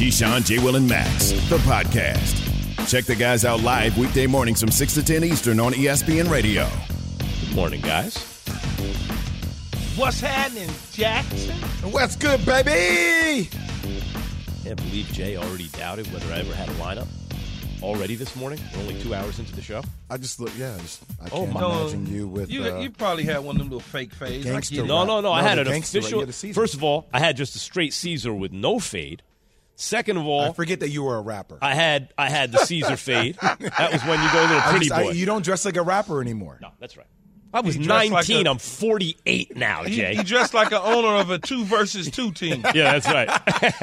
Keyshawn, J. Will, and Max, the podcast. Check the guys out live weekday mornings from 6 to 10 Eastern on ESPN Radio. Good morning, guys. What's happening, Jackson? What's good, baby? Can't believe Jay already doubted whether I ever had a lineup already this morning. We're only two hours into the show. I just look, yeah. I, just, I Oh, can't my- imagine you with. You, uh, you probably had one of them little fake fades. I Gangster get. No, no, no. I had an official. Had a Caesar. First of all, I had just a straight Caesar with no fade. Second of all, I forget that you were a rapper. I had I had the Caesar fade. That was when you go a little pretty just- I- boy. you don't dress like a rapper anymore. no, that's right. I was 19. like a- I'm 48 now, He, Jay. he dressed like an owner of a two versus two team. yeah, that's right.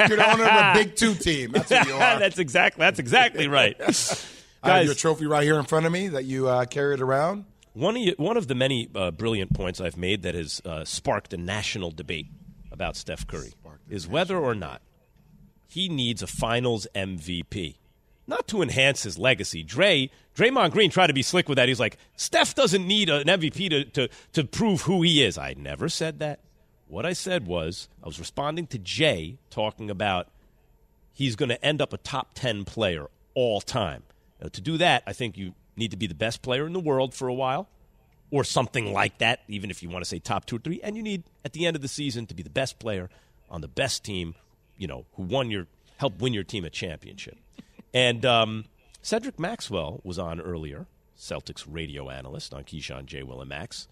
You're the owner of a Big Two team. That's what you are. that's exactly that's exactly right. I have Guys, your trophy right here in front of me that you uh, carried around. One of, you, one of the many uh, brilliant points I've made that has uh, sparked a national debate about Steph Curry is whether or not he needs a Finals MVP. Not to enhance his legacy. Dre, Draymond Green tried to be slick with that. He's like, Steph doesn't need an MVP to, to, to prove who he is. I never said that. What I said was, I was responding to Jay talking about he's going to end up a top 10 player all time. Now, to do that, I think you need to be the best player in the world for a while or something like that, even if you want to say top two or three. And you need, at the end of the season, to be the best player on the best team, you know, who won your, helped win your team a championship. And um, Cedric Maxwell was on earlier, Celtics radio analyst on Keyshawn, J. Will, and Max.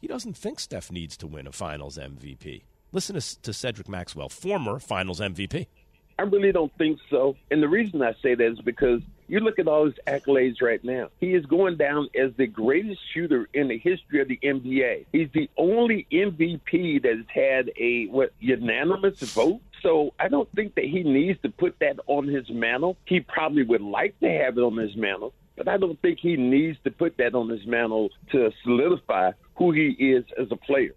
He doesn't think Steph needs to win a finals MVP. Listen to, to Cedric Maxwell, former finals MVP. I really don't think so. And the reason I say that is because you look at all his accolades right now. He is going down as the greatest shooter in the history of the NBA. He's the only MVP that has had a what unanimous vote. So I don't think that he needs to put that on his mantle. He probably would like to have it on his mantle, but I don't think he needs to put that on his mantle to solidify who he is as a player.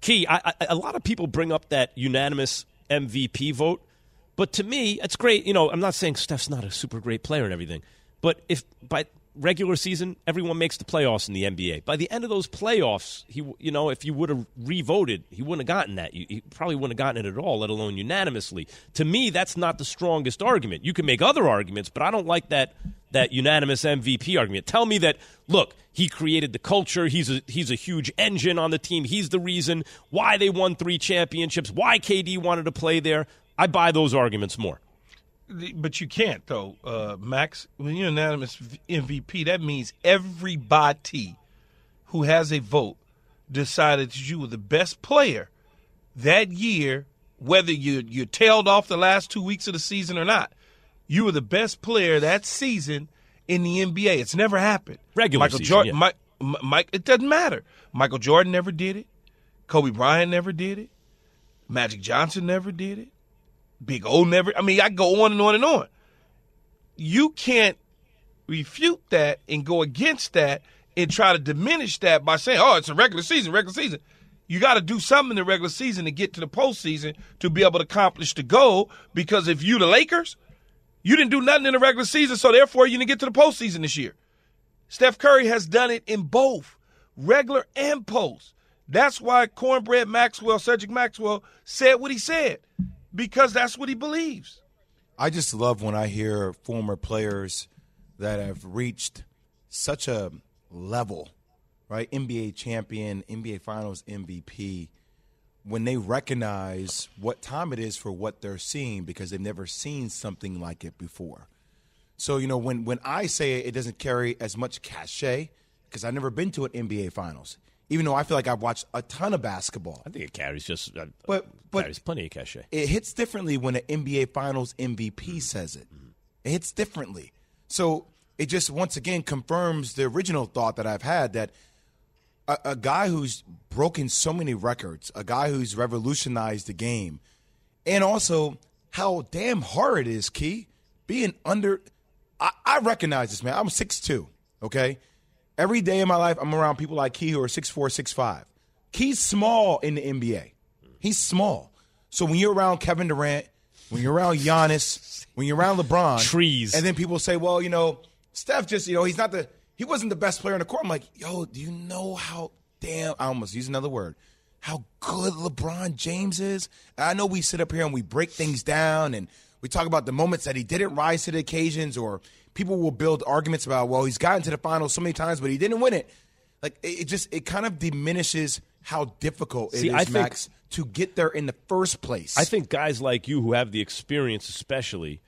Key, I, I, a lot of people bring up that unanimous MVP vote, but to me, it's great. You know, I'm not saying Steph's not a super great player and everything, but if by regular season everyone makes the playoffs in the NBA, by the end of those playoffs, he, you know, if you would have revoted, he wouldn't have gotten that. He probably wouldn't have gotten it at all, let alone unanimously. To me, that's not the strongest argument. You can make other arguments, but I don't like that that unanimous MVP argument. Tell me that look, he created the culture. He's a he's a huge engine on the team. He's the reason why they won three championships. Why KD wanted to play there. I buy those arguments more. But you can't, though, uh, Max. When you're unanimous MVP, that means everybody who has a vote decided that you were the best player that year, whether you you tailed off the last two weeks of the season or not. You were the best player that season in the NBA. It's never happened. Regular Michael season, Jordan, yeah. Mi- Mi- Mike. It doesn't matter. Michael Jordan never did it. Kobe Bryant never did it. Magic Johnson never did it. Big O never. I mean, I go on and on and on. You can't refute that and go against that and try to diminish that by saying, "Oh, it's a regular season, regular season." You got to do something in the regular season to get to the postseason to be able to accomplish the goal. Because if you the Lakers, you didn't do nothing in the regular season, so therefore you didn't get to the postseason this year. Steph Curry has done it in both regular and post. That's why Cornbread Maxwell, Cedric Maxwell, said what he said because that's what he believes. I just love when I hear former players that have reached such a level, right? NBA champion, NBA Finals MVP, when they recognize what time it is for what they're seeing because they've never seen something like it before. So, you know, when, when I say it doesn't carry as much cachet, because I've never been to an NBA Finals, even though I feel like I've watched a ton of basketball. I think it carries just uh, But- but- carries plenty of cachet. it hits differently when an NBA Finals MVP says it. It hits differently. So it just once again confirms the original thought that I've had that a, a guy who's broken so many records, a guy who's revolutionized the game, and also how damn hard it is, Key, being under. I, I recognize this, man. I'm 6'2, okay? Every day in my life, I'm around people like Key who are 6'4, 6'5. Key's small in the NBA. He's small. So when you're around Kevin Durant, when you're around Giannis, when you're around LeBron, Trees. and then people say, well, you know, Steph just, you know, he's not the, he wasn't the best player in the court. I'm like, yo, do you know how damn, I almost use another word, how good LeBron James is? I know we sit up here and we break things down and we talk about the moments that he didn't rise to the occasions or people will build arguments about, well, he's gotten to the finals so many times, but he didn't win it. Like, it, it just, it kind of diminishes how difficult See, it is, I think- Max, to get there in the first place. I think guys like you who have the experience, especially,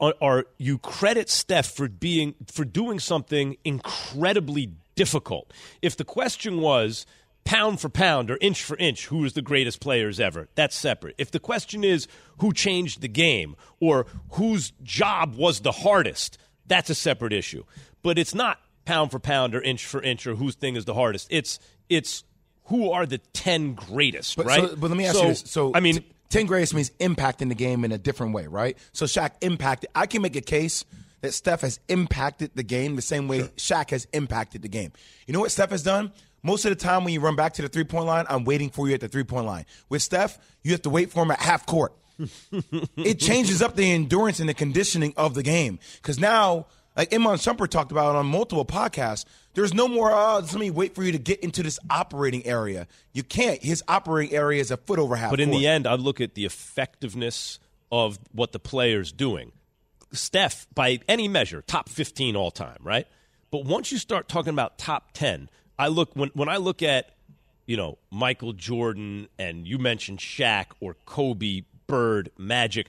are, are you credit Steph for being for doing something incredibly difficult. If the question was pound for pound or inch for inch, who is the greatest players ever? That's separate. If the question is who changed the game or whose job was the hardest, that's a separate issue. But it's not pound for pound or inch for inch or whose thing is the hardest. It's it's who are the ten greatest, But, right? so, but let me ask So, you this. So, I mean, 10 greatest means impacting the game in a different way, right? So, Shaq impacted. I can make a case that Steph has impacted the game the same way Shaq has impacted the game. You know what Steph has done? Most of the time when you run back to the three point line, I'm waiting for you at the three point line. With Steph, you have to wait for him at half court. It changes up the endurance and the conditioning of the game. Because now, like Iman Shumpert talked about on multiple podcasts, there's no more, uh, let me wait for you to get into this operating area. You can't. His operating area is a foot over half But in court. the end, I look at the effectiveness of what the player's doing. Steph, by any measure, top 15 all time, right? But once you start talking about top 10, I look when when I look at you know Michael Jordan and you mentioned Shaq or Kobe, Bird, Magic,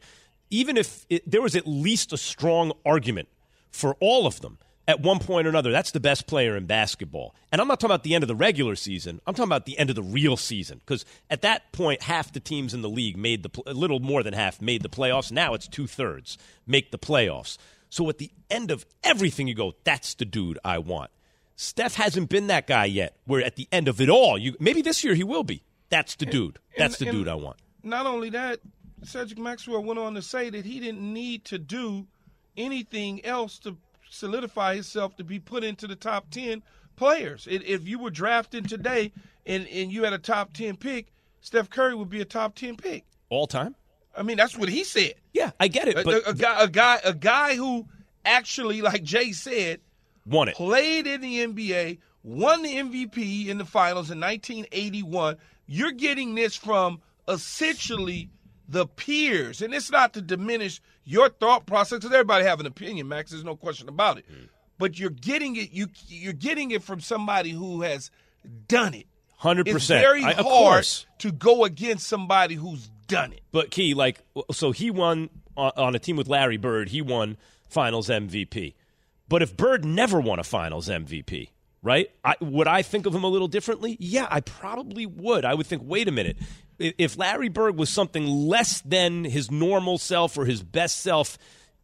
even if it, there was at least a strong argument for all of them at one point or another, that's the best player in basketball. And I'm not talking about the end of the regular season. I'm talking about the end of the real season because at that point, half the teams in the league made the a little more than half made the playoffs. Now it's two thirds make the playoffs. So at the end of everything, you go, that's the dude I want. Steph hasn't been that guy yet. Where at the end of it all, you maybe this year he will be. That's the dude. That's the and- dude I want. Not only that, Cedric Maxwell went on to say that he didn't need to do anything else to solidify himself to be put into the top 10 players. If- you were drafted today and, and you had a top 10 pick, Steph Curry would be a top 10 pick. All time. I mean, that's what he said. Yeah, I get it, A, but a, a guy, a guy, a guy who actually, like Jay said, won it. played in the NBA, won the MVP in the finals in 1981. You're getting this from essentially the peers, and it's not to diminish your thought process because everybody have an opinion, Max. There's no question about it. Mm. But you're getting it. You you're getting it from somebody who has done it. Hundred It's percent. very I, of hard course. to go against somebody who's done it. But Key, like, so he won on, on a team with Larry Bird. He won Finals MVP. But if Bird never won a Finals MVP, right? I, would I think of him a little differently? Yeah, I probably would. I would think, wait a minute. If Larry Bird was something less than his normal self or his best self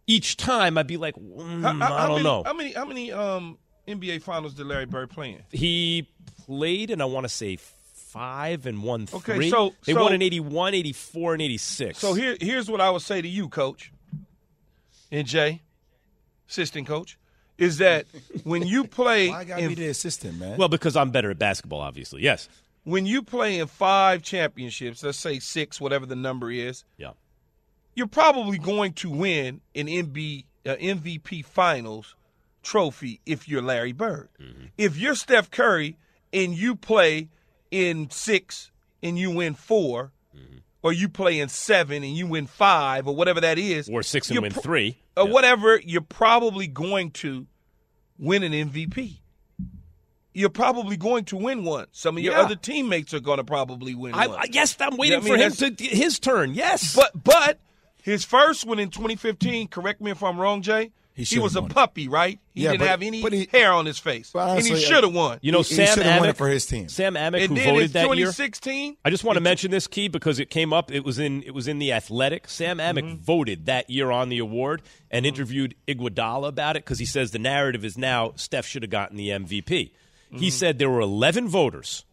each time, I'd be like, mm, How- how- I don't many, know. How many how many um, NBA finals did Larry Bird play in? He played, and I want to say five and won Okay, three. so- they so- won in 81, 84, and 86. So here, here's what I would say to you, Coach, and Jay, assistant coach, is that when you play Why I gotta be the assistant, man? Well, because I'm better at basketball, obviously. Yes. when you play in five championships, let's say six, whatever the number is, Yeah. you're probably going to win an MB, uh, MVP Finals trophy if you're Larry Bird. If you're Steph Curry and you play in six and you win 4 or you play in seven and you win five, or whatever that is, Or six and win pro- three. or Yeah. whatever, you're probably going to win an MVP. You're probably going to win one. Some of your Yeah. other teammates are going to probably win I, one. I, yes, I'm waiting Yeah, I mean, for him to his turn. Yes. But but his first one in 2015. Correct me if I'm wrong, Jay. He He, was a won puppy, right? He Yeah, didn't but- have any he- hair on his face, But and he should have won. you know, he- he Sam should've won Amick it for his team. Sam Amick, and who then in voted that year. 2016, I just want to mention this key because it came up. It was in it was in the Athletic. Sam Amick Mm-hmm. voted that year on the award and interviewed Iguodala about it because he says the narrative is now Steph should have gotten the MVP. He Mm-hmm. said there were 11 voters,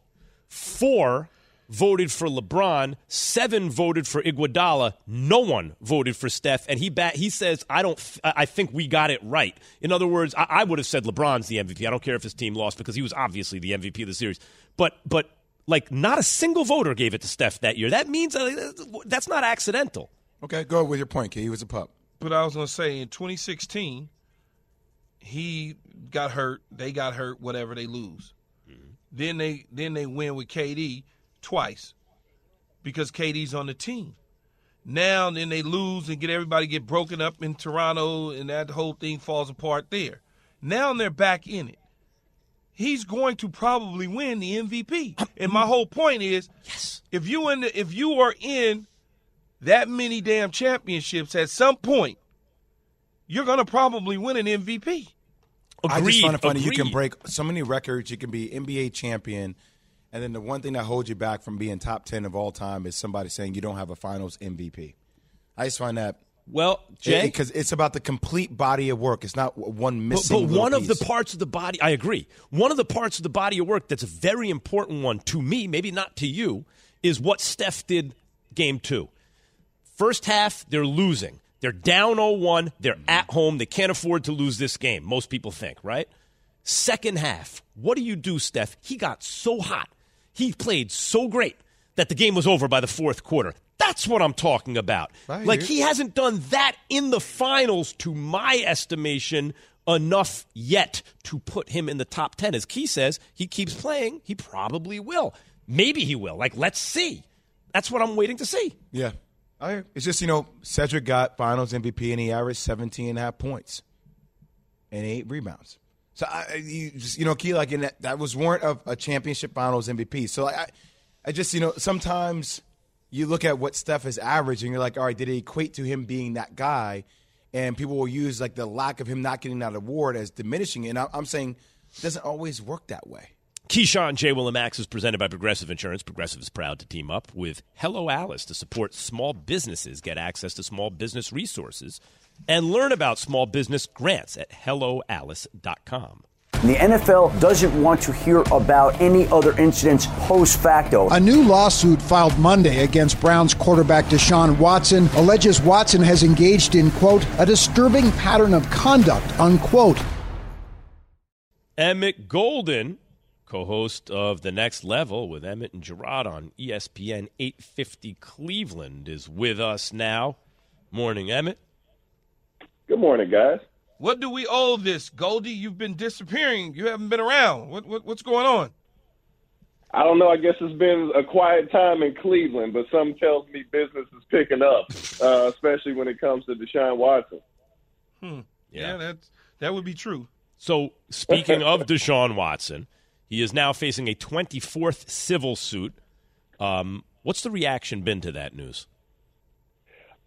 four voted for LeBron, seven voted for Iguodala, no one voted for Steph, and he bat, he says, "I don't, I think we got it right." In other words, I, I would have said LeBron's the MVP. I don't care if his team lost because he was obviously the MVP of the series, but but like not a single voter gave it to Steph that year. That means uh, that's not accidental. Okay, go with your point, Key. He was a pup. But I was going to say in 2016, he got hurt. They got hurt. Whatever they lose, mm-hmm. then they then they win with KD twice because KD's on the team. Now then they lose and get everybody get broken up in Toronto and that whole thing falls apart there. Now they're back in it. He's going to probably win the MVP. And my whole point is, yes, if you in the, if you are in that many damn championships at some point, you're going to probably win an MVP. Agreed, I just find it funny. agreed. You can break so many records. You can be NBA champion, and then the one thing that holds you back from being top ten of all time is somebody saying you don't have a Finals MVP. I just find that well, Jay, because it's about the complete body of work. It's not one missing. But, but one piece. of the parts of the body, I agree. One of the parts of the body of work that's a very important one to me, maybe not to you, is what Steph did game two. First half, they're losing. They're down 0 1. They're mm-hmm. at home. They can't afford to lose this game, most people think, right? Second half, what do you do, Steph? He got so hot. He played so great that the game was over by the fourth quarter. That's what I'm talking about. Like, he hasn't done that in the finals, to my estimation, enough yet to put him in the top 10. As Key says, he keeps playing. He probably will. Maybe he will. Like, let's see. That's what I'm waiting to see. Yeah. I, it's just, you know, Cedric got finals MVP and he averaged 17 and a half points and eight rebounds. So, I, you, just, you know, Key, like, in that, that was warrant of a championship finals MVP. So, I, I just, you know, sometimes you look at what Steph is averaging, and you're like, all right, did it equate to him being that guy? And people will use, like, the lack of him not getting that award as diminishing. And I, I'm saying it doesn't always work that way. Keyshawn J. Max is presented by Progressive Insurance. Progressive is proud to team up with Hello Alice to support small businesses get access to small business resources and learn about small business grants at helloalice.com. The NFL doesn't want to hear about any other incidents post facto. A new lawsuit filed Monday against Browns quarterback Deshaun Watson alleges Watson has engaged in, quote, a disturbing pattern of conduct, unquote. Emmett Golden co-host of The Next Level with Emmett and Gerard on ESPN 850 Cleveland, is with us now. Morning, Emmett. Good morning, guys. What do we owe this, Goldie? You've been disappearing. You haven't been around. What, what what's going on? I don't know. I guess it's been a quiet time in Cleveland, but some tells me business is picking up, uh, especially when it comes to Deshaun Watson. Hmm. Yeah, yeah that's that would be true. So, speaking of Deshaun Watson, he is now facing a 24th civil suit. Um, what's the reaction been to that news?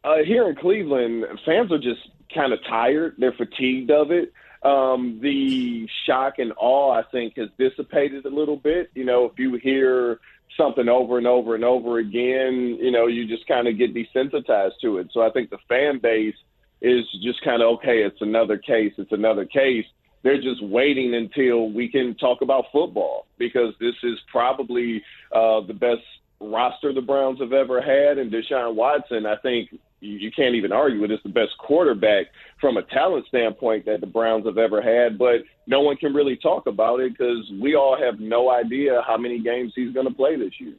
Uh, here in Cleveland, fans are just kind of tired. They're fatigued of it. Um, the shock and awe, I think, has dissipated a little bit. You know, if you hear something over and over and over again, you know, you just kind of get desensitized to it. So I think the fan base is just kind of okay. It's another case. It's another case they're just waiting until we can talk about football because this is probably uh, the best roster the Browns have ever had. And Deshaun Watson, I think you can't even argue with it's the best quarterback from a talent standpoint that the Browns have ever had. But no one can really talk about it because we all have no idea how many games he's going to play this year.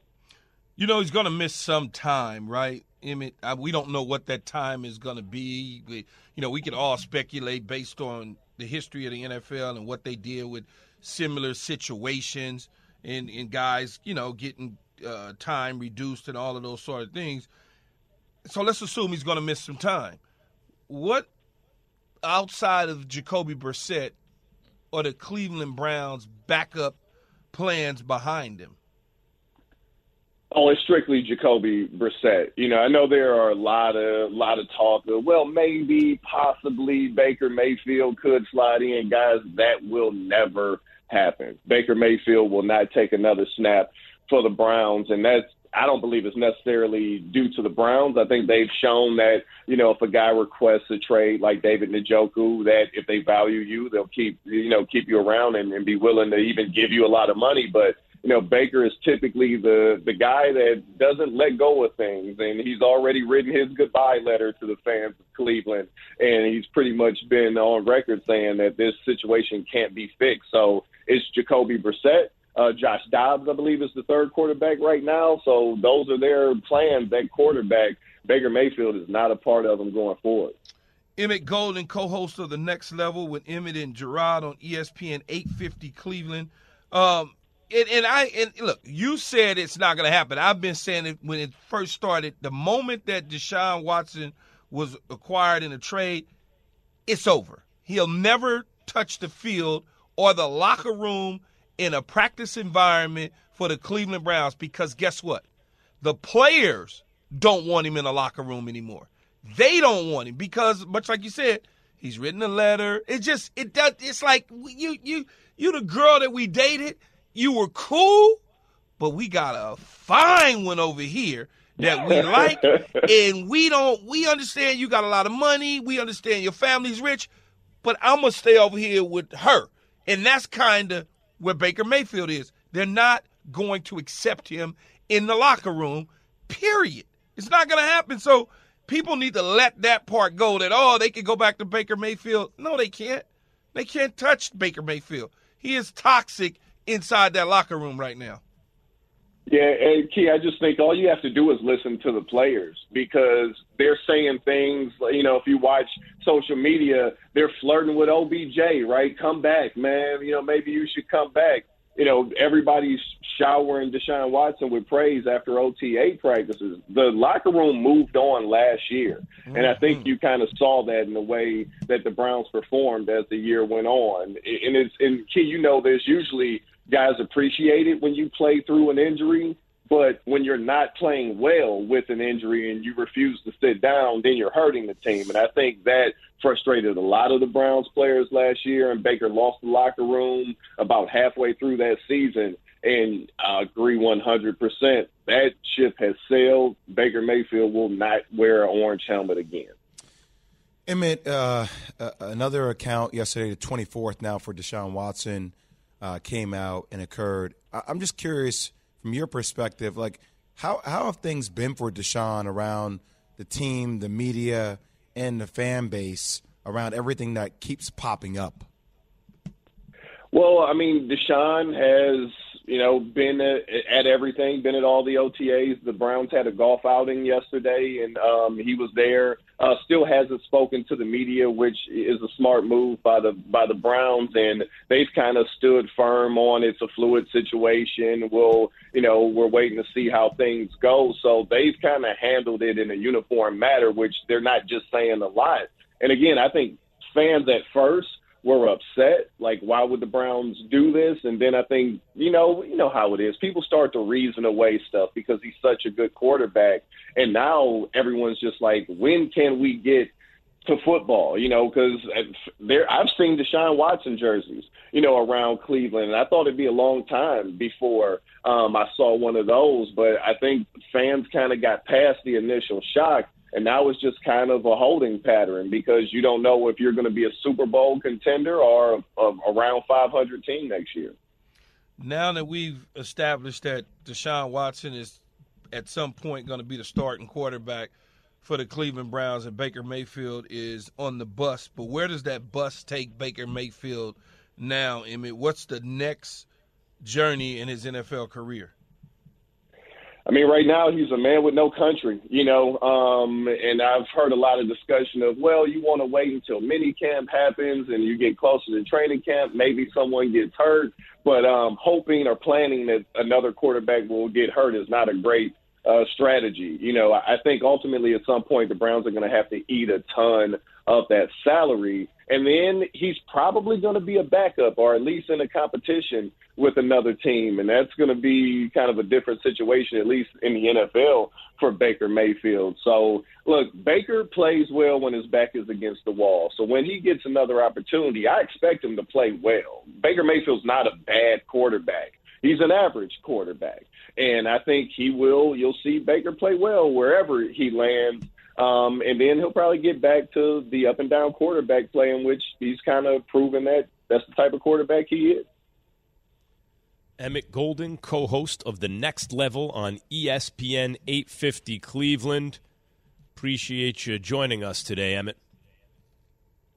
You know, he's going to miss some time, right? Emmett, we don't know what that time is going to be. We, you know, we can all speculate based on the history of the NFL and what they deal with similar situations and, and guys, you know, getting uh, time reduced and all of those sort of things. So let's assume he's going to miss some time. What outside of Jacoby Brissett or the Cleveland Browns backup plans behind him? Oh, it's strictly Jacoby Brissett. You know, I know there are a lot of lot of talk of well, maybe, possibly Baker Mayfield could slide in. Guys, that will never happen. Baker Mayfield will not take another snap for the Browns, and that's I don't believe it's necessarily due to the Browns. I think they've shown that, you know, if a guy requests a trade like David Njoku, that if they value you, they'll keep, you know, keep you around and, and be willing to even give you a lot of money. But you know, Baker is typically the the guy that doesn't let go of things, and he's already written his goodbye letter to the fans of Cleveland, and he's pretty much been on record saying that this situation can't be fixed. So it's Jacoby Brissett. Uh, Josh Dobbs, I believe, is the third quarterback right now. So those are their plans. That quarterback, Baker Mayfield, is not a part of them going forward. Emmett Golden, co-host of the Next Level with Emmett and Gerard on ESPN 850 Cleveland. Um, and, and I and look, you said it's not going to happen. I've been saying it when it first started. The moment that Deshaun Watson was acquired in a trade, it's over. He'll never touch the field or the locker room in a practice environment for the Cleveland Browns because guess what? The players don't want him in the locker room anymore. They don't want him because, much like you said, he's written a letter. It just it does. It's like you you you the girl that we dated you were cool, but we got a fine one over here that we like, and we don't. We understand you got a lot of money. We understand your family's rich, but I'm gonna stay over here with her, and that's kind of where Baker Mayfield is. They're not going to accept him in the locker room. Period. It's not gonna happen. So people need to let that part go. That oh, they can go back to Baker Mayfield. No, they can't. They can't touch Baker Mayfield. He is toxic inside that locker room right now. Yeah, and Key, I just think all you have to do is listen to the players because they're saying things. You know, if you watch social media, they're flirting with OBJ, right? Come back, man. You know, maybe you should come back. You know, everybody's showering Deshaun Watson with praise after OTA practices. The locker room moved on last year, mm-hmm. and I think mm-hmm. you kind of saw that in the way that the Browns performed as the year went on. And it's and Key, you know, there's usually guys appreciate it when you play through an injury. But when you're not playing well with an injury and you refuse to sit down, then you're hurting the team. And I think that frustrated a lot of the Browns players last year. And Baker lost the locker room about halfway through that season. And I agree 100%. That ship has sailed. Baker Mayfield will not wear an orange helmet again. Emmett, uh, uh, another account yesterday, the 24th now for Deshaun Watson uh, came out and occurred. I- am just curious from your perspective, like how how have things been for Deshaun around the team, the media, and the fan base around everything that keeps popping up? Well, I mean, Deshaun has you know, been at, at everything, been at all the OTAs. The Browns had a golf outing yesterday, and um, he was there. Uh, still hasn't spoken to the media, which is a smart move by the by the Browns, and they've kind of stood firm on it's a fluid situation. We'll, you know, we're waiting to see how things go. So they've kind of handled it in a uniform manner, which they're not just saying a lot. And again, I think fans at first were upset. Like, why would the Browns do this? And then I think, you know, you know how it is. People start to reason away stuff because he's such a good quarterback. And now everyone's just like, when can we get to football? You know, because there I've seen Deshaun Watson jerseys, you know, around Cleveland, and I thought it'd be a long time before um, I saw one of those. But I think fans kind of got past the initial shock and now it's just kind of a holding pattern because you don't know if you're going to be a Super Bowl contender or a, a around 500 team next year. Now that we've established that Deshaun Watson is at some point going to be the starting quarterback for the Cleveland Browns and Baker Mayfield is on the bus, but where does that bus take Baker Mayfield now, Emmett? What's the next journey in his NFL career? I mean, right now he's a man with no country, you know. Um, and I've heard a lot of discussion of, well, you want to wait until mini camp happens and you get closer to training camp. Maybe someone gets hurt, but um, hoping or planning that another quarterback will get hurt is not a great uh, strategy. You know, I think ultimately at some point the Browns are going to have to eat a ton of that salary. And then he's probably going to be a backup or at least in a competition with another team. And that's going to be kind of a different situation, at least in the NFL, for Baker Mayfield. So, look, Baker plays well when his back is against the wall. So when he gets another opportunity, I expect him to play well. Baker Mayfield's not a bad quarterback. He's an average quarterback. And I think he will, you'll see Baker play well wherever he lands um, and then he'll probably get back to the up and down quarterback play in which he's kind of proven that that's the type of quarterback he is. Emmett Golden, co host of The Next Level on ESPN 850 Cleveland. Appreciate you joining us today, Emmett.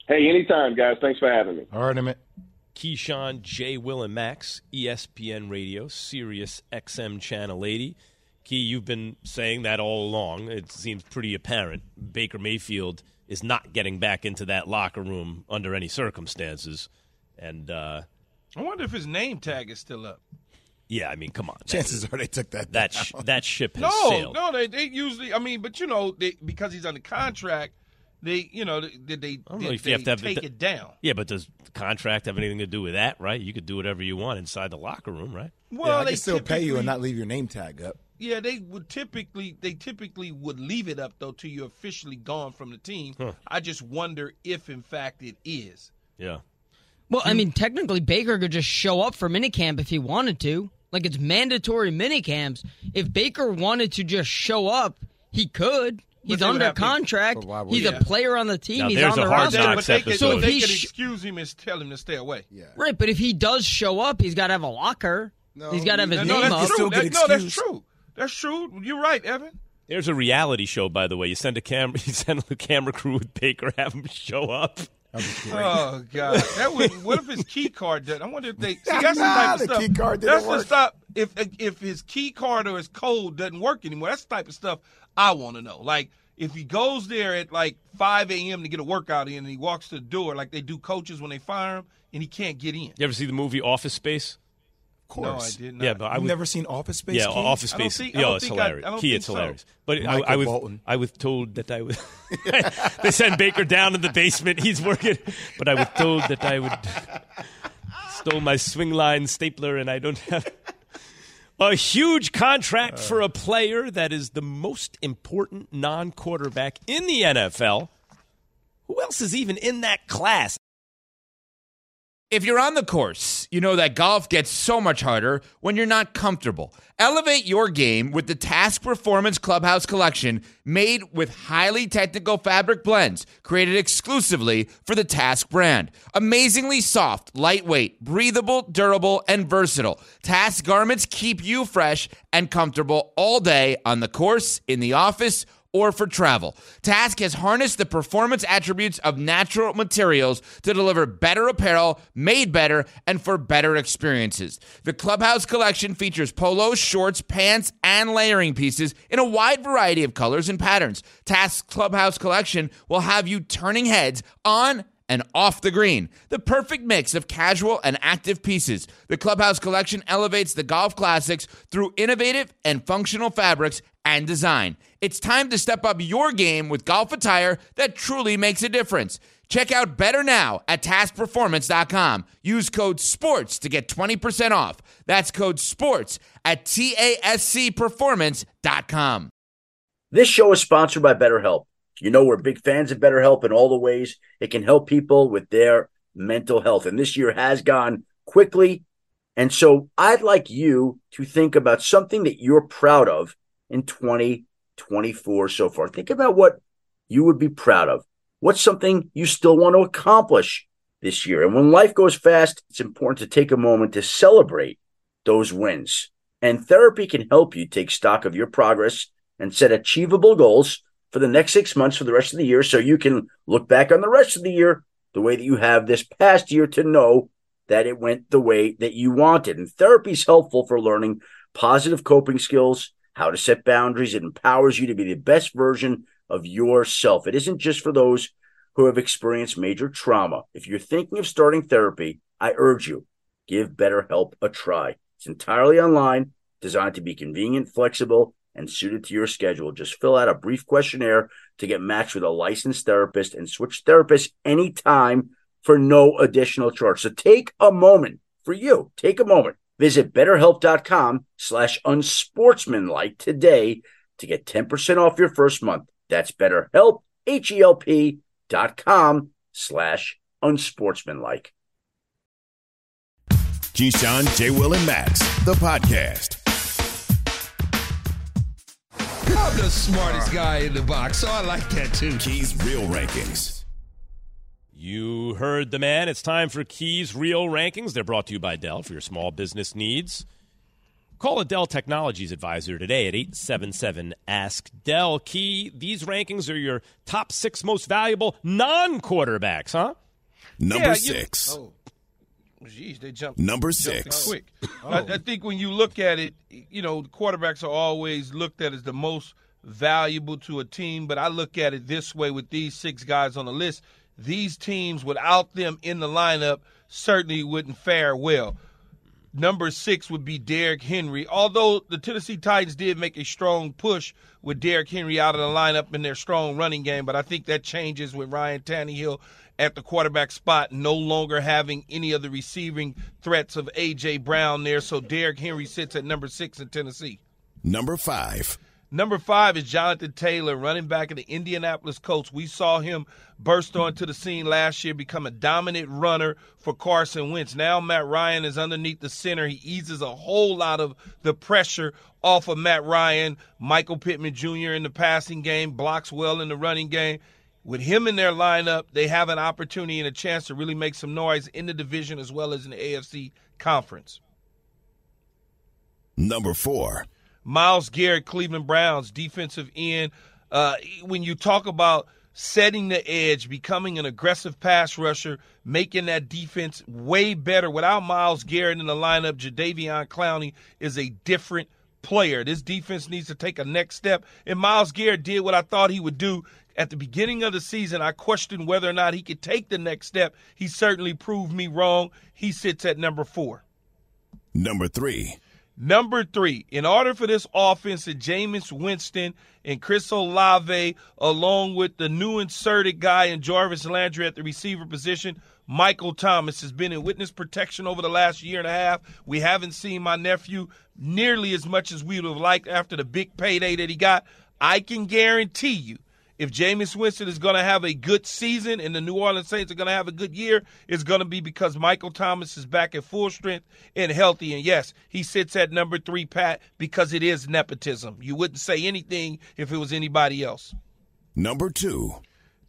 Hey, anytime, guys. Thanks for having me. All right, Emmett. Keyshawn, J. Will, and Max, ESPN Radio, Sirius XM Channel 80. Key, you've been saying that all along. It seems pretty apparent. Baker Mayfield is not getting back into that locker room under any circumstances. And, uh, I wonder if his name tag is still up. yeah, I mean, come on. Chances are they took that. that, down. sh- that ship has No, sailed. no, they, they usually. I mean, but you know, they, because he's under contract, they, you know, did they, don't know did if you have to have take it- it down? Yeah, but does the contract have anything to do with that, right? You could do whatever you want inside the locker room, right? Well, yeah, I they can still pay you and not leave your name tag up. Yeah, they would typically they typically would leave it up though till you're officially gone from the team. I just wonder if in fact it is. Yeah. Well, I mean, technically, Baker could just show up for minicamp if he wanted to. Like, it's mandatory minicamps. If Baker wanted to just show up, he could. He's under have to- contract. But He's he? a player on the team. Now, He's on the roster. but they could, episode. so they He could sh- excuse him and tell him to stay away. Yeah. Right, but if he does show up, he's got to have a locker. No, he's got to have his no, no, name that's up. true. Still That- no, that's true. That's true. You're right, Evan. There's a reality show, by the way. You send a camera, you send a camera crew with Baker, have him show up. Oh God, that would. What if his key card did? I wonder if they. See, that's the type of The stuff. key card didn't that's the stuff. If if his key card or his code doesn't work anymore, that's the type of stuff I want to know. Like if he goes there at like 5 a.m. to get a workout in, and he walks to the door like they do coaches when they fire him, and he can't get in. You ever see the movie Office Space? Of No, I course. did not. Yeah, but I I've never seen Office Space. yeah, Keith? Office Space. think- I it's think I- hilarious. I Key, it's so. hilarious. But I, I was Bolton. I was told that I was they sent Baker down in the basement. He's working, but I was told that I would stole my Swingline stapler, and I don't have a huge contract for a player that is the most important non-quarterback in the NFL. Who else is even in that class? If you're on the course, you know that golf gets so much harder when you're not comfortable. Elevate your game with the TASC Performance Clubhouse Collection made with highly technical fabric blends created exclusively for the TASC brand. Amazingly soft, lightweight, breathable, durable, and versatile. TASC garments keep you fresh and comfortable all day on the course, in the office, or for travel. TASC has harnessed the performance attributes of natural materials to deliver better apparel, made better, and for better experiences. The Clubhouse collection features polos, shorts, pants, and layering pieces in a wide variety of colors and patterns. TASC's Clubhouse collection will have you turning heads on and off the green. The perfect mix of casual and active pieces. The Clubhouse collection elevates the golf classics through innovative and functional fabrics and design. It's time to step up your game with golf attire that truly makes a difference. Check out Better Now at tascperformance.com. Use code SPORTS to get 20% off. That's code SPORTS at TASCperformance.com. This show is sponsored by BetterHelp. You know, we're big fans of BetterHelp in all the ways it can help people with their mental health. And this year has gone quickly. And so I'd like you to think about something that you're proud of in 2024 so far. Think about what you would be proud of. What's something you still want to accomplish this year? And when life goes fast, it's important to take a moment to celebrate those wins. And therapy can help you take stock of your progress and set achievable goals for the next six months for the rest of the year so you can look back on the rest of the year the way that you have this past year to know that it went the way that you wanted. And therapy is helpful for learning positive coping skills, how to set boundaries. It empowers you to be the best version of yourself. It isn't just for those who have experienced major trauma. If you're thinking of starting therapy, I urge you, give BetterHelp a try. It's entirely online, designed to be convenient, flexible, and suited to your schedule. Just fill out a brief questionnaire to get matched with a licensed therapist and switch therapists anytime for no additional charge. So take a moment for you. Take a moment. Visit betterhelp.com slash unsportsmanlike today to get 10% off your first month. That's betterhelp, H-E-L-P dot com slash unsportsmanlike. Keyshawn, J. Will, and Max, the podcast. I'm the smartest guy in the box, so I like that too. Key's Real Rankings. You heard the man. It's time for Key's Real Rankings. They're brought to you by Dell for your small business needs. Call a Dell Technologies advisor today at 877 Ask Dell. Key, these rankings are your top six most valuable non quarterbacks, huh? Number Yeah, you- six. Oh, geez, they jumped. Number jumped six. quick. Oh. I, I think when you look at it, you know, the quarterbacks are always looked at as the most valuable to a team. But I look at it this way with these six guys on the list. These teams, without them in the lineup, certainly wouldn't fare well. Number six would be Derrick Henry. Although the Tennessee Titans did make a strong push with Derrick Henry out of the lineup in their strong running game, but I think that changes with Ryan Tannehill at the quarterback spot, no longer having any of the receiving threats of A.J. Brown there. So Derrick Henry sits at number six in Tennessee. Number five. Number five is Jonathan Taylor, running back of the Indianapolis Colts. We saw him burst onto the scene last year, become a dominant runner for Carson Wentz. Now Matt Ryan is underneath the center. He eases a whole lot of the pressure off of Matt Ryan. Michael Pittman Jr. in the passing game, blocks well in the running game. With him in their lineup, they have an opportunity and a chance to really make some noise in the division as well as in the AFC conference. Number four. Myles Garrett, Cleveland Browns, defensive end. Uh, when you talk about setting the edge, becoming an aggressive pass rusher, making that defense way better. Without Myles Garrett in the lineup, Jadeveon Clowney is a different player. This defense needs to take a next step. And Myles Garrett did what I thought he would do. At the beginning of the season, I questioned whether or not he could take the next step. He certainly proved me wrong. He sits at number four. Number three. Number three, in order for this offense to Jameis Winston and Chris Olave, along with the new inserted guy in Jarvis Landry at the receiver position, Michael Thomas has been in witness protection over the last year and a half. We haven't seen my nephew nearly as much as we would have liked after the big payday that he got. I can guarantee you if Jameis Winston is going to have a good season and the New Orleans Saints are going to have a good year, it's going to be because Michael Thomas is back at full strength and healthy. And yes, he sits at number three, Pat, because it is nepotism. You wouldn't say anything if it was anybody else. Number two.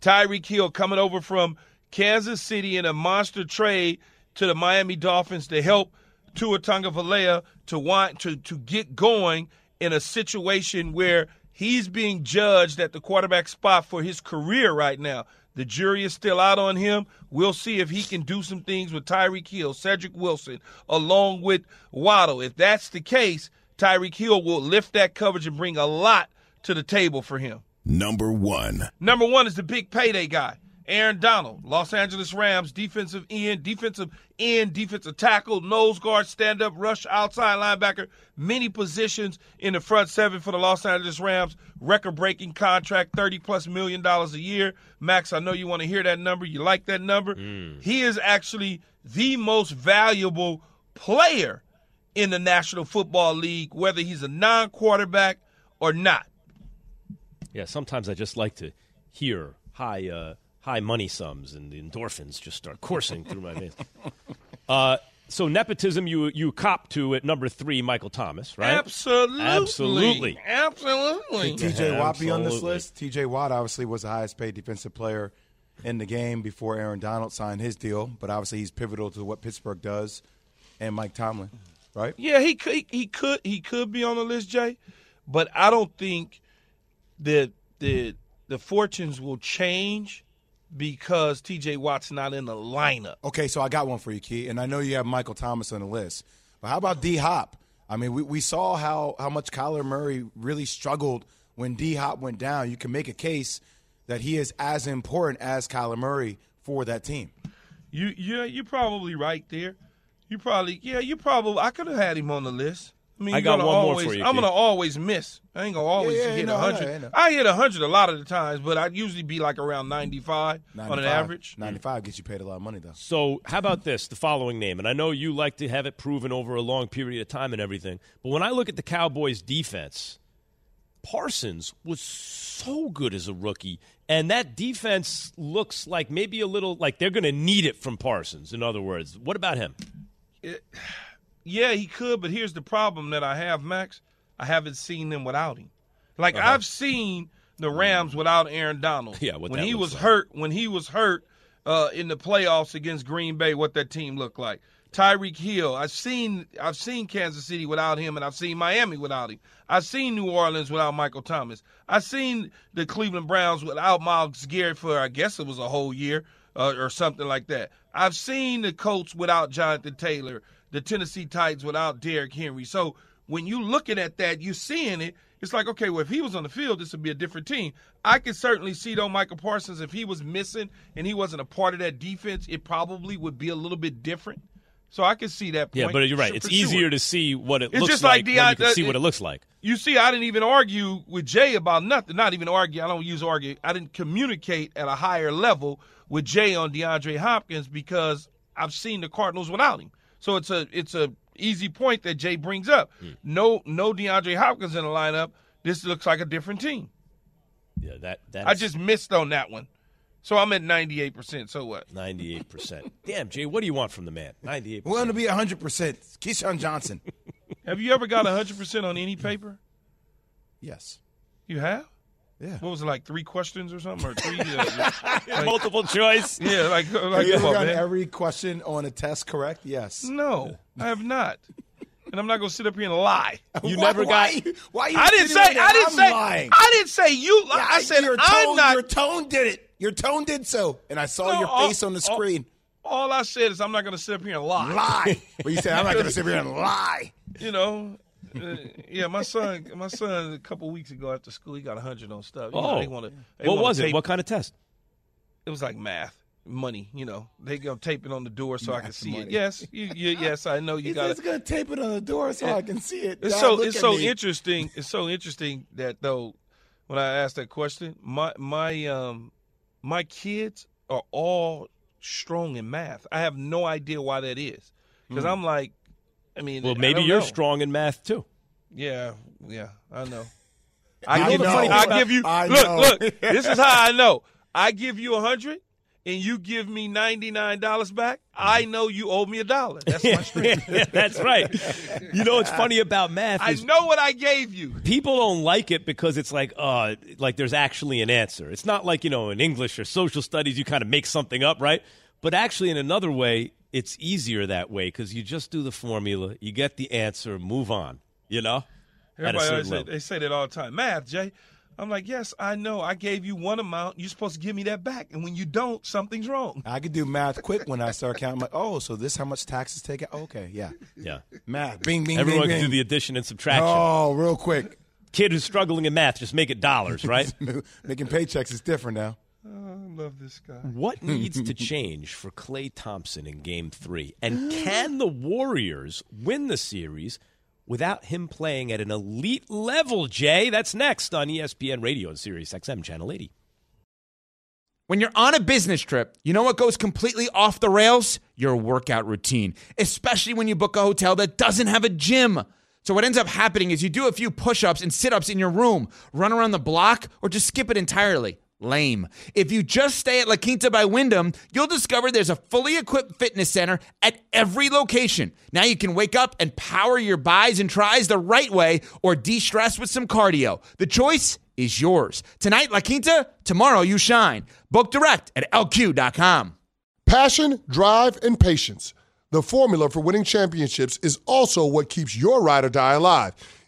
Tyreek Hill coming over from Kansas City in a monster trade to the Miami Dolphins to help Tua Tagovailoa to want to to get going in a situation where he's being judged at the quarterback spot for his career right now. The jury is still out on him. We'll see if he can do some things with Tyreek Hill, Cedric Wilson, along with Waddle. If that's the case, Tyreek Hill will lift that coverage and bring a lot to the table for him. Number one. Number one is the big payday guy. Aaron Donald, Los Angeles Rams, defensive end, defensive end, defensive tackle, nose guard, stand up, rush, outside linebacker, many positions in the front seven for the Los Angeles Rams. Record breaking contract, 30 plus million dollars a year. Max, I know you want to hear that number. You like that number? He is actually the most valuable player in the National Football League, whether he's a non quarterback or not. Yeah, sometimes I just like to hear high uh, high money sums and the endorphins just start coursing through my veins. Uh, so nepotism, you you cop to at number three, Michael Thomas, right? Absolutely. Absolutely. Absolutely. Did TJ Watt be on this list? TJ Watt obviously was the highest paid defensive player in the game before Aaron Donald signed his deal, but obviously he's pivotal to what Pittsburgh does and Mike Tomlin, right? Yeah, he could he could he could be on the list, Jay, but I don't think that the the fortunes will change because TJ Watt's not in the lineup. Okay, so I got one for you, Key, and I know you have Michael Thomas on the list, but how about D Hop? I mean, we, we saw how, how much Kyler Murray really struggled when D Hop went down. You can make a case that he is as important as Kyler Murray for that team. You yeah, you're probably right there. You probably yeah, you probably I could have had him on the list. I mean, I you're got gonna one more always, for you, I'm Keith. gonna always miss. I ain't gonna always Yeah, yeah, hit no, I know, hundred. I know. I hit hundred a lot of the times, but I'd usually be like around ninety five on an average. 95 gets you paid a lot of money, though. So, how about this? The following name, and I know you like to have it proven over a long period of time and everything, but when I look at the Cowboys' defense, Parsons was so good as a rookie, and that defense looks like maybe a little like they're going to need it from Parsons. In other words, what about him? Yeah, he could, but here's the problem that I have, Max. I haven't seen them without him. Like Uh-huh. I've seen the Rams without Aaron Donald. Yeah, when he was like. hurt, when he was hurt, uh, in the playoffs against Green Bay what that team looked like. Tyreek Hill, I've seen I've seen Kansas City without him, and I've seen Miami without him. I've seen New Orleans without Michael Thomas. I've seen the Cleveland Browns without Myles Garrett for I guess it was a whole year uh, or something like that. I've seen the Colts without Jonathan Taylor, the Tennessee Titans without Derrick Henry. So when you looking at that, you seeing it. It's like, okay, well, if he was on the field, this would be a different team. I could certainly see, though, Micah Parsons, if he was missing and he wasn't a part of that defense, it probably would be a little bit different. So I can see that. Point. Yeah, but you're right. It's sure. easier to see what it It's looks just like Deion- you can see uh, what it looks like. You see, I didn't even argue with Jay about nothing. Not even argue. I don't use argue. I didn't communicate at a higher level with Jay on DeAndre Hopkins because I've seen the Cardinals without him. So it's a it's a easy point that Jay brings up. Hmm. No no DeAndre Hopkins in the lineup. This looks like a different team. Yeah, that that I just missed on that one. So I'm at 98%. So what? 98%. Damn, Jay, what do you want from the man? 98%. We're going to be 100%. Keyshawn Johnson. Have you ever got 100% on any paper? yes. You have? Yeah. What was it like? Three questions or something, or three? Uh, like- Multiple choice. yeah, like like Have you come ever on, gotten every question on a test correct? Yes. No, I have not, and I'm not gonna sit up here and lie. You Why- never got. Why, why you I didn't say. I didn't I'm say. lying? I didn't say you. li- Yeah, I said your I'm tone, not. Your tone did it. Your tone did so, and I saw No, your all- face on the all- screen. All I said is I'm not gonna sit up here and lie. lie. But you said I'm not going to sit up here and lie. You know. Uh, yeah, my son. My son. A couple weeks ago after school, he got a 100 on stuff. You know, Oh. they wanna, they What wanna was it? What kind of test? It was like math, money. You know, they gonna tape it on the door so I can Math see it. Yes, you, you, yes, I know you He got says it. he's going to tape it on the door so I can see it. It's Dad, so it's so me. interesting. It's so interesting that though, when I asked that question, my my um my kids are all strong in math. I have no idea why that is because I'm like, I mean, Well, I maybe don't you're know. strong in math too. Yeah, yeah, I know. I I give know. you. I give you. I look, know. look. This is how I know. I give you a hundred, and you give me ninety nine dollars back. I know you owe me a dollar. That's my strength. That's right. You know what's funny about math I know what I gave you. people don't like it because it's like uh like there's actually an answer. It's not like, you know, in English or social studies you kind of make something up, right? But actually in another way, it's easier that way cuz you just do the formula, you get the answer, move on, you know? Everybody always say, they say that all the time. Math, Jay. I'm like, yes, I know. I gave you one amount. You're supposed to give me that back, and when you don't, something's wrong. I could do math quick when I start counting. I'm like, oh, so this how much taxes taken? Okay, yeah. Yeah. Math. Bing, bing, Everyone bing, can do the addition and subtraction. Oh, real quick. Kid who's struggling in math, just make it dollars, right? Making paychecks is different now. Oh, I love this guy. What needs to change for Klay Thompson in game three? And can the Warriors win the series without him playing at an elite level, Jay? That's next on ESPN Radio and Sirius XM Channel 80. When you're on a business trip, you know what goes completely off the rails? Your workout routine, especially when you book a hotel that doesn't have a gym. So, what ends up happening is you do a few push ups and sit ups in your room, run around the block, or just skip it entirely. Lame. If you just stay at La Quinta by Wyndham, you'll discover there's a fully equipped fitness center at every location. Now you can wake up and power your buys and tries the right way or de stress with some cardio. The choice is yours. Tonight, La Quinta, tomorrow, you shine. Book direct at lq.com. Passion, drive, and patience. The formula for winning championships is also what keeps your ride or die alive.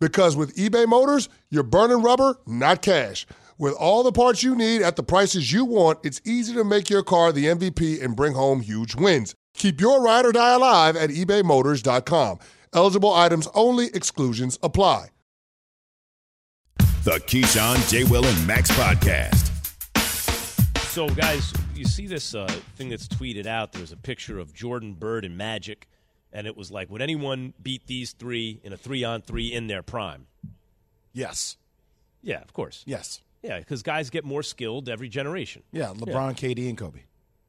Because with eBay Motors, you're burning rubber, not cash. With all the parts you need at the prices you want, it's easy to make your car the MVP and bring home huge wins. Keep your ride or die alive at ebaymotors.com. Eligible items only, exclusions apply. The Keyshawn, J. Will, and Max podcast. So, guys, you see this uh, thing that's tweeted out. There's a picture of Jordan Bird and Magic, and it was like, would anyone beat these three in a three on three in their prime? Yes. Yeah, of course. Yes. Yeah, because guys get more skilled every generation. Yeah, LeBron, KD, and Kobe.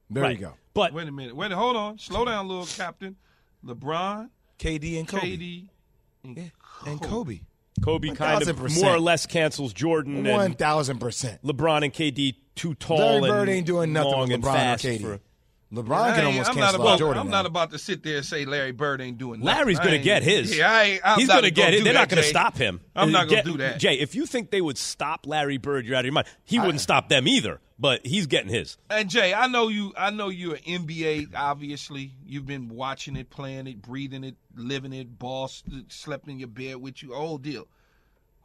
There Right. you go. But Wait a minute. Wait. Hold on. Slow down, little captain. LeBron, KD and Kobe. KD, and Yeah, and Kobe. Kobe kind of 1000%. more or less cancels Jordan thousand percent. LeBron and KD too tall Larry and Bird ain't doing nothing long with and LeBron fast or KD. for- LeBron I can almost I'm not cancel about. out Jordan. I'm now. not about to sit there and say Larry Bird ain't doing nothing. Larry's going to get his. Yeah, I ain't, I'm He's going to get gonna it. They're that, not going to stop him. I'm not gonna do that. Jay, if you think they would stop Larry Bird, you're out of your mind. He wouldn't stop them either, but he's getting his. And Jay, I know you. I know you're an NBA. Obviously, you've been watching it, playing it, breathing it, living it. Boss slept in your bed with you. Whole deal.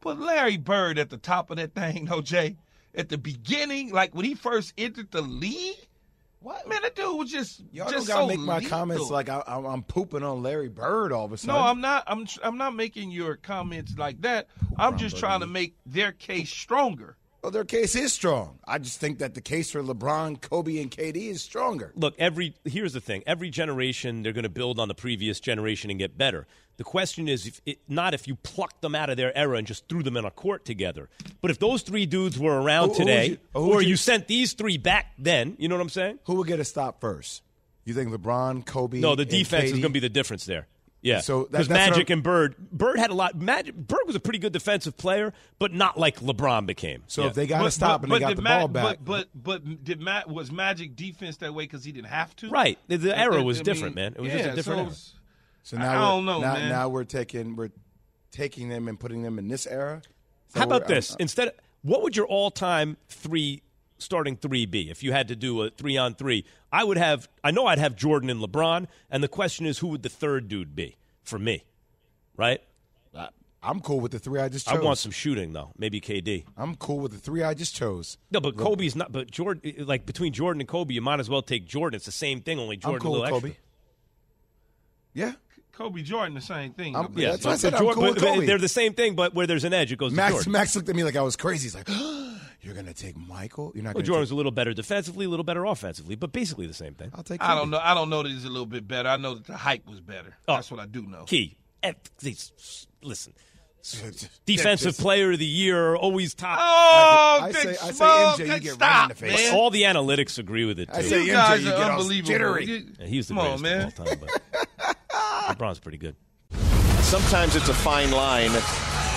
But Larry Bird at the top of that thing, though, Jay. At the beginning, like when he first entered the league, what man? That dude was just Y'all just don't gotta so make my lethal. comments like I, I'm, I'm pooping on Larry Bird all of a sudden. No, I'm not. I'm I'm not making your comments like that. I'm just trying to make their case stronger. Well, their case is strong. I just think that the case for LeBron, Kobe, and KD is stronger. Look, every here's the thing: every generation they're going to build on the previous generation and get better. The question is, if it, not if you plucked them out of their era and just threw them in a court together, but if those three dudes were around Who- who today, you- who or you- you sent these three back then, you know what I'm saying? Who would get a stop first? You think LeBron, Kobe? No, the and defense is going to be the difference there. Yeah, So that- because that's Magic and Bird, Bird had a lot. Magic, Bird was a pretty good defensive player, but not like LeBron became. So Yeah. if they got a stop and they got the Ma- ball back, But but but did Matt was Magic defense that way because he didn't have to? Right. The- the era was I different, mean, man. It was yeah, just a different so era. it's- so now I we're, don't know, now, man. now we're taking we're taking them and putting them in this era. So How about this? Instead, of, what would your all-time three starting three be if you had to do a three on three? I would have. I know I'd have Jordan and LeBron, and the question is, who would the third dude be for me? Right? I- I'm cool with the three I just chose. I want some shooting though. Maybe KD. I'm cool with the three I just chose. No, but Kobe's not. But Jordan, like between Jordan and Kobe, you might as well take Jordan. It's the same thing, only Jordan I'm cool a with little Kobe. extra. Yeah, Kobe Jordan the same thing. I'm- Yeah, That's why I said but I'm cool but- with Kobe. They're the same thing, but where there's an edge, it goes to Max Jordan. Max looked at me like I was crazy. He's like, "You're gonna take Michael? You're not Well, gonna Jordan was take." a little better defensively, a little better offensively, but basically the same thing. I'll take. I don't know. I don't know that he's a little bit better. I know that the hype was better. Oh. That's what I do know. Key. Listen, defensive player of the year, always top. Oh, I Big say- I say MJ, you get right in the face. man. All the analytics agree with it. Too. I say You MJ, guys you get all unbelievable. jittery. You- Yeah, he's the Come on, greatest man. of all time. But Ah. LeBron's pretty good. Sometimes it's a fine line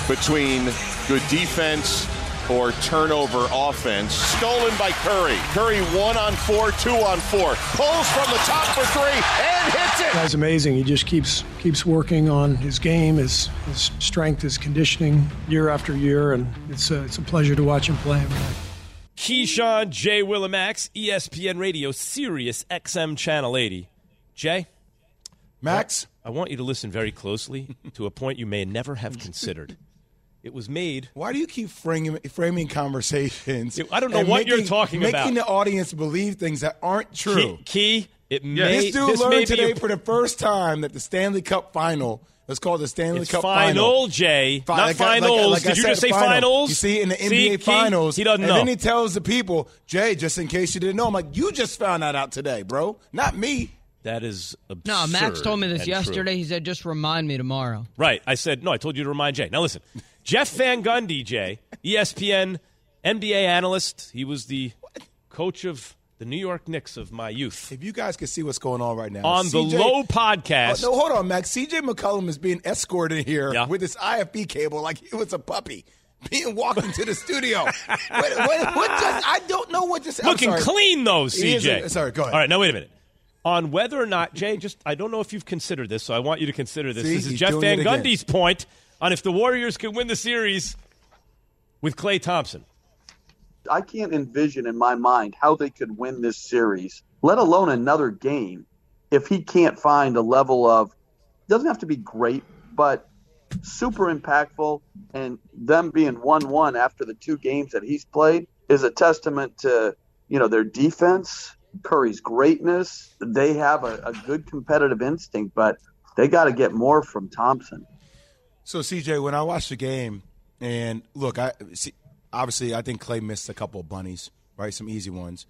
between good defense or turnover offense. Stolen by Curry. Curry one on four, two on four. Pulls from the top for three and hits it. That's amazing. He just keeps keeps working on his game, his his strength, his conditioning year after year, and it's a, it's a pleasure to watch him play. Keyshawn J. Willimax, ESPN Radio, Sirius XM Channel 80. Jay, Max, I want you to listen very closely to a point you may never have considered. It was made. why do you keep framing framing conversations? I don't know and what you're talking making about. Making the audience believe things that aren't true? Key, key it may. this dude this learned be today a- for the first time that the Stanley Cup final. Let's call it the Stanley It's Cup final, Jay, Fi- not like I- like- finals. like I Did you just say final. finals? You see, in the See, NBA Key? finals, he doesn't know and know. then he tells the people, Jay, just in case you didn't know, I'm like, you just found that out today, bro, not me. That is absurd. No, Max told me this and true. yesterday. He said, just remind me tomorrow. Right. I said, no, I told you to remind Jay. Now listen, Jeff Van Gundy, Jay, ESPN NBA analyst. He was the coach of the New York Knicks of my youth. If you guys could see what's going on right now On the CJ Low podcast. Oh, no, hold on, Max. CJ McCollum is being escorted here Yeah. with this IFB cable like he was a puppy. Being walked into the studio. what, what, what just, I don't know what just. I'm Looking sorry. clean though, He is CJ. a- sorry, go ahead. All right, now wait a minute. On whether or not Jay, just I don't know if you've considered this, so I want you to consider this. See, this is Jeff Van. Gundy's point on if the Warriors can win the series with Klay Thompson. I can't envision in my mind how they could win this series, let alone another game, if he can't find a level of doesn't have to be great, but super impactful and them being one one after the two games that he's played is a testament to, you know, their defense, Curry's greatness. They have a, a good competitive instinct, but they got to get more from Thompson. So, CJ, when I watched the game, and look, I see, obviously I think Klay missed a couple of bunnies, right? Some easy ones.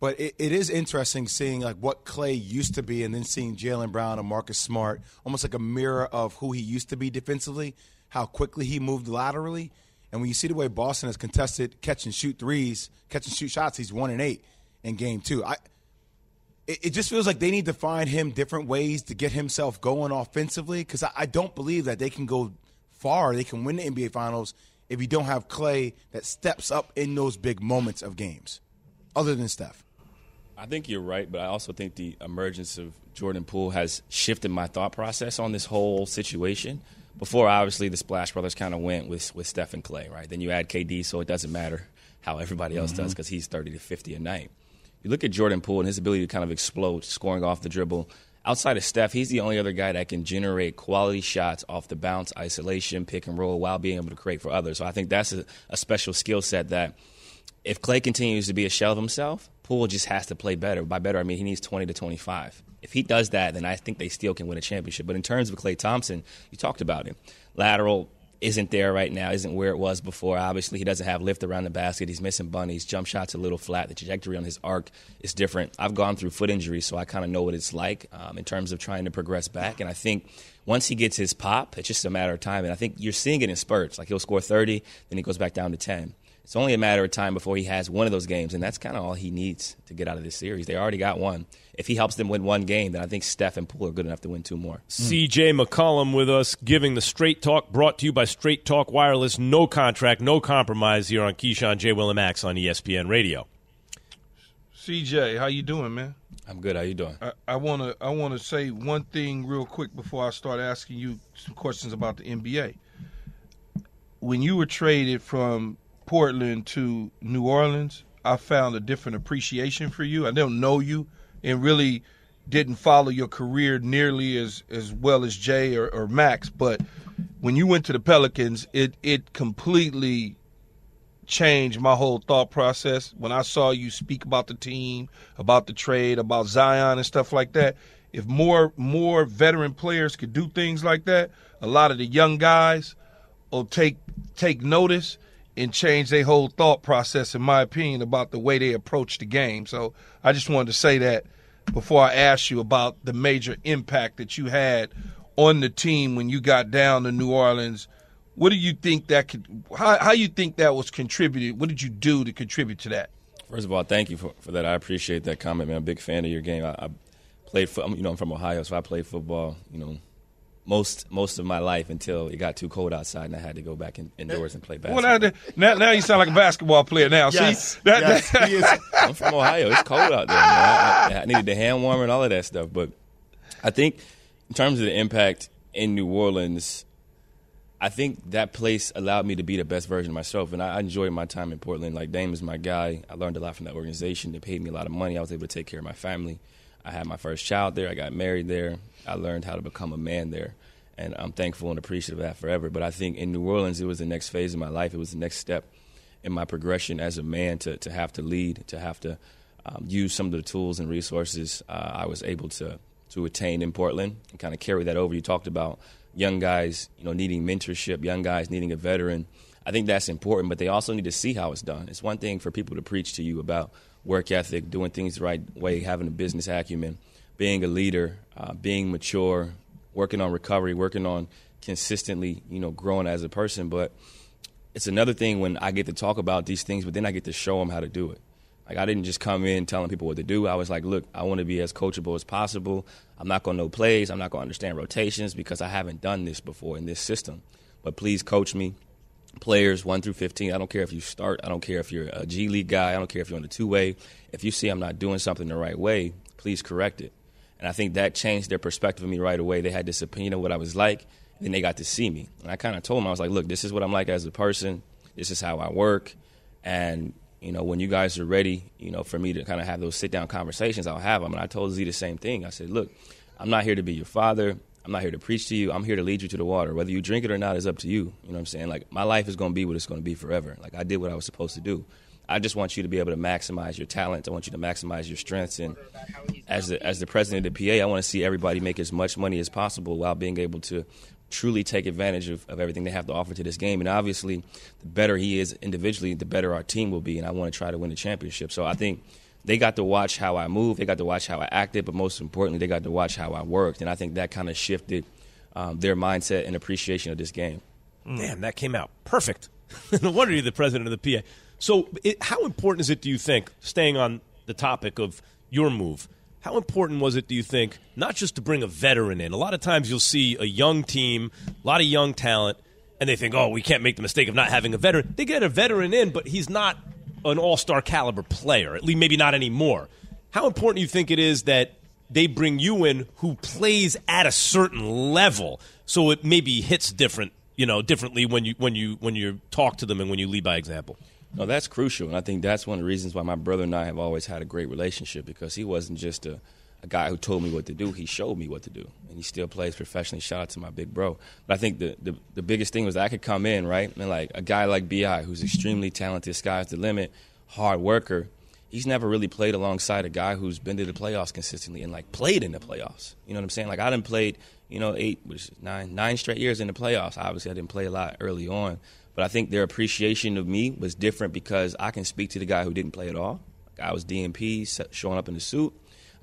But it, it is interesting seeing like what Klay used to be, and then seeing Jaylen Brown and Marcus Smart, almost like a mirror of who he used to be defensively, how quickly he moved laterally, and when you see the way Boston has contested catch and shoot threes, catch and shoot shots, he's one and eight in game two. I it, it just feels like they need to find him different ways to get himself going offensively because I, I don't believe that they can go far. They can win the NBA Finals if you don't have Klay that steps up in those big moments of games, other than Steph. I think you're right, but I also think the emergence of Jordan Poole has shifted my thought process on this whole situation. Before, obviously, the Splash Brothers kind of went with with Steph and Klay, right? Then you add KD, so it doesn't matter how everybody else does mm-hmm. because he's 30 to 50 a night. You look at Jordan Poole and his ability to kind of explode, scoring off the dribble. Outside of Steph, he's the only other guy that can generate quality shots off the bounce, isolation, pick and roll, while being able to create for others. So I think that's a, a special skill set that if Klay continues to be a shell of himself, Poole just has to play better. By better, I mean he needs 20 to 25. If he does that, then I think they still can win a championship. But in terms of Klay Thompson, you talked about him. Lateral isn't there right now, isn't where it was before. Obviously, he doesn't have lift around the basket. He's missing bunnies. Jump shots a little flat. The trajectory on his arc is different. I've gone through foot injuries, so I kind of know what it's like um, in terms of trying to progress back. And I think once he gets his pop, it's just a matter of time. And I think you're seeing it in spurts. Like he'll score 30, then he goes back down to 10. It's only a matter of time before he has one of those games, and that's kind of all he needs to get out of this series. They already got one. If he helps them win one game, then I think Steph and Poole are good enough to win two more. CJ McCollum with us, giving the Straight Talk, brought to you by Straight Talk Wireless. No contract, no compromise here on Keyshawn J. Will and Max on ESPN Radio. CJ, how you doing, man? I'm good. How you doing? I, I wanna I wanna say one thing real quick before I start asking you some questions about the NBA. When you were traded from Portland to New Orleans, I found a different appreciation for you. I don't know you and really didn't follow your career nearly as, as well as Jay or, or Max, but when you went to the Pelicans, it it completely changed my whole thought process. When I saw you speak about the team, about the trade, about Zion and stuff like that, if more more veteran players could do things like that, a lot of the young guys will take take notice and change their whole thought process, in my opinion, about the way they approach the game. So I just wanted to say that before I ask you about the major impact that you had on the team when you got down to New Orleans. What do you think that could? How how you think that was contributed? What did you do to contribute to that? First of all, thank you for, for that. I appreciate that comment, man. I'm a big fan of your game. I, I played, you know, I'm from Ohio, so I played football, you know, most most of my life until it got too cold outside and I had to go back in, indoors and play Well, basketball. now, now now you sound like a basketball player. Now, Yes, see that, yes, that- he is. I'm from Ohio. It's cold out there. Man. I, I needed the hand warmer and all of that stuff. But I think in terms of the impact in New Orleans, I think that place allowed me to be the best version of myself. And I, I enjoyed my time in Portland. Like Dame is my guy. I learned a lot from that organization. They paid me a lot of money. I was able to take care of my family. I had my first child there. I got married there. I learned how to become a man there. And I'm thankful and appreciative of that forever. But I think in New Orleans, it was the next phase of my life. It was the next step in my progression as a man to, to have to lead, to have to um, use some of the tools and resources uh, I was able to to attain in Portland and kind of carry that over. You talked about young guys, you know, needing mentorship, young guys needing a veteran. I think that's important, but they also need to see how it's done. It's one thing for people to preach to you about work ethic, doing things the right way, having a business acumen, being a leader, uh, being mature, working on recovery, working on consistently, you know, growing as a person. But it's another thing when I get to talk about these things, but then I get to show them how to do it. Like I didn't just come in telling people what to do. I was like, look, I want to be as coachable as possible. I'm not going to know plays. I'm not going to understand rotations because I haven't done this before in this system. But please coach me. Players one through fifteen. I don't care if you start. I don't care if you're a G League guy. I don't care if you're on the two way. If you see I'm not doing something the right way, please correct it. And I think that changed their perspective of me right away. They had this opinion of what I was like, and they got to see me. And I kind of told them, I was like, look, this is what I'm like as a person. This is how I work. And, you know, when you guys are ready, you know, for me to kind of have those sit down conversations, I'll have them. And I told Z the same thing. I said, look, I'm not here to be your father. I'm not here to preach to you. I'm here to lead you to the water. Whether you drink it or not is up to you. You know what I'm saying? Like, my life is going to be what it's going to be forever. Like, I did what I was supposed to do. I just want you to be able to maximize your talent. I want you to maximize your strengths. And as the, as the president of the PA, I want to see everybody make as much money as possible while being able to truly take advantage of, of everything they have to offer to this game. And obviously, the better he is individually, the better our team will be. And I want to try to win the championship. So I think they got to watch how I moved, they got to watch how I acted, but most importantly, they got to watch how I worked. And I think that kind of shifted um, their mindset and appreciation of this game. Damn, that came out perfect. no wonder you're the president of the PA. So, it, how important is it, do you think, staying on the topic of your move, How important was it, do you think, not just to bring a veteran in? A lot of times you'll see a young team, a lot of young talent, and they think, oh, we can't make the mistake of not having a veteran. They get a veteran in, but he's not an all star caliber player, at least maybe not anymore. How important do you think it is that they bring you in who plays at a certain level so it maybe hits different, you know, differently when you when you when you talk to them and when you lead by example? No, that's crucial, and I think that's one of the reasons why my brother and I have always had a great relationship because he wasn't just a, a guy who told me what to do; he showed me what to do, and he still plays professionally. Shout out to my big bro. But I think the the, the biggest thing was I could come in right and like a guy like Bi, who's extremely talented, sky's the limit, hard worker. He's never really played alongside a guy who's been to the playoffs consistently and like played in the playoffs. You know what I'm saying? Like I didn't played, you know, eight, which nine, nine straight years in the playoffs. Obviously, I didn't play a lot early on, but I think their appreciation of me was different because I can speak to the guy who didn't play at all. I was DNP, showing up in the suit.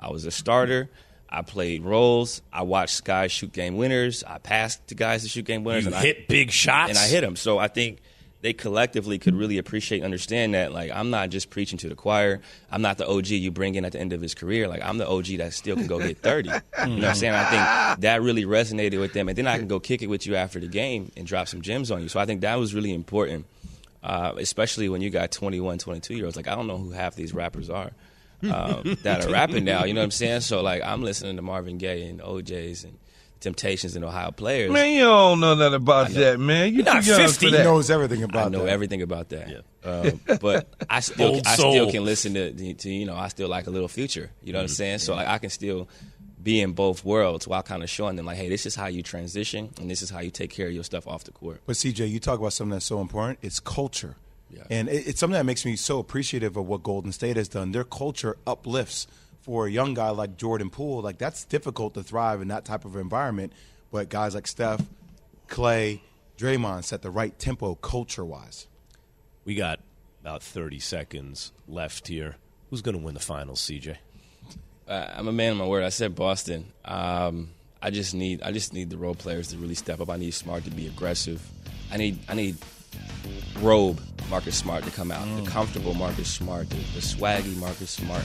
I was a starter. I played roles. I watched guys shoot game winners. I passed to guys to shoot game winners. You and hit I, big shots, and I hit them. So I think they collectively could really appreciate and understand that like I'm not just preaching to the choir. I'm not the OG you bring in at the end of his career. Like I'm the OG that still can go get 30. you know what I'm saying? I think that really resonated with them. And then I can go kick it with you after the game and drop some gems on you. So I think that was really important, uh, especially when you got 21, 22 year olds. Like I don't know who half these rappers are. Um, that are rapping now, you know what I'm saying? So like I'm listening to Marvin Gaye and O'Jays and Temptations and Ohio players. Man, you don't know nothing about that, man. You're not too young 50. for that. He knows everything about I know that. everything about that. Um, but I still, I still can listen to, to, you know, I still like a little future. You know Mm-hmm. what I'm saying? So like, I can still be in both worlds while kind of showing them like, hey, this is how you transition and this is how you take care of your stuff off the court. But CJ, you talk about something that's so important. It's culture. And it, it's something that makes me so appreciative of what Golden State has done. Their culture uplifts for a young guy like Jordan Poole. Like that's difficult to thrive in that type of environment. But guys like Steph, Klay, Draymond set the right tempo culture wise. We got about 30 seconds left here. Who's going to win the finals, CJ? Uh, I'm a man of my word. I said Boston. Um, I just need, I just need the role players to really step up. I need Smart to be aggressive. I need, I need robe Marcus Smart to come out, the comfortable Marcus Smart, the, the swaggy Marcus Smart,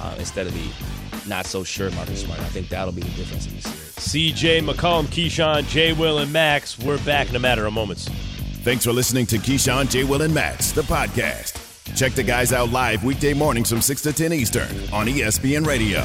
uh, instead of the not so sure Marcus Smart. I think that'll be the difference in this series. CJ, McCollum, Keyshawn, J. Will, and Max. We're back in a matter of moments. Thanks for listening to Keyshawn, J. Will, and Max, the podcast. Check the guys out live weekday mornings from 6 to 10 Eastern on ESPN Radio.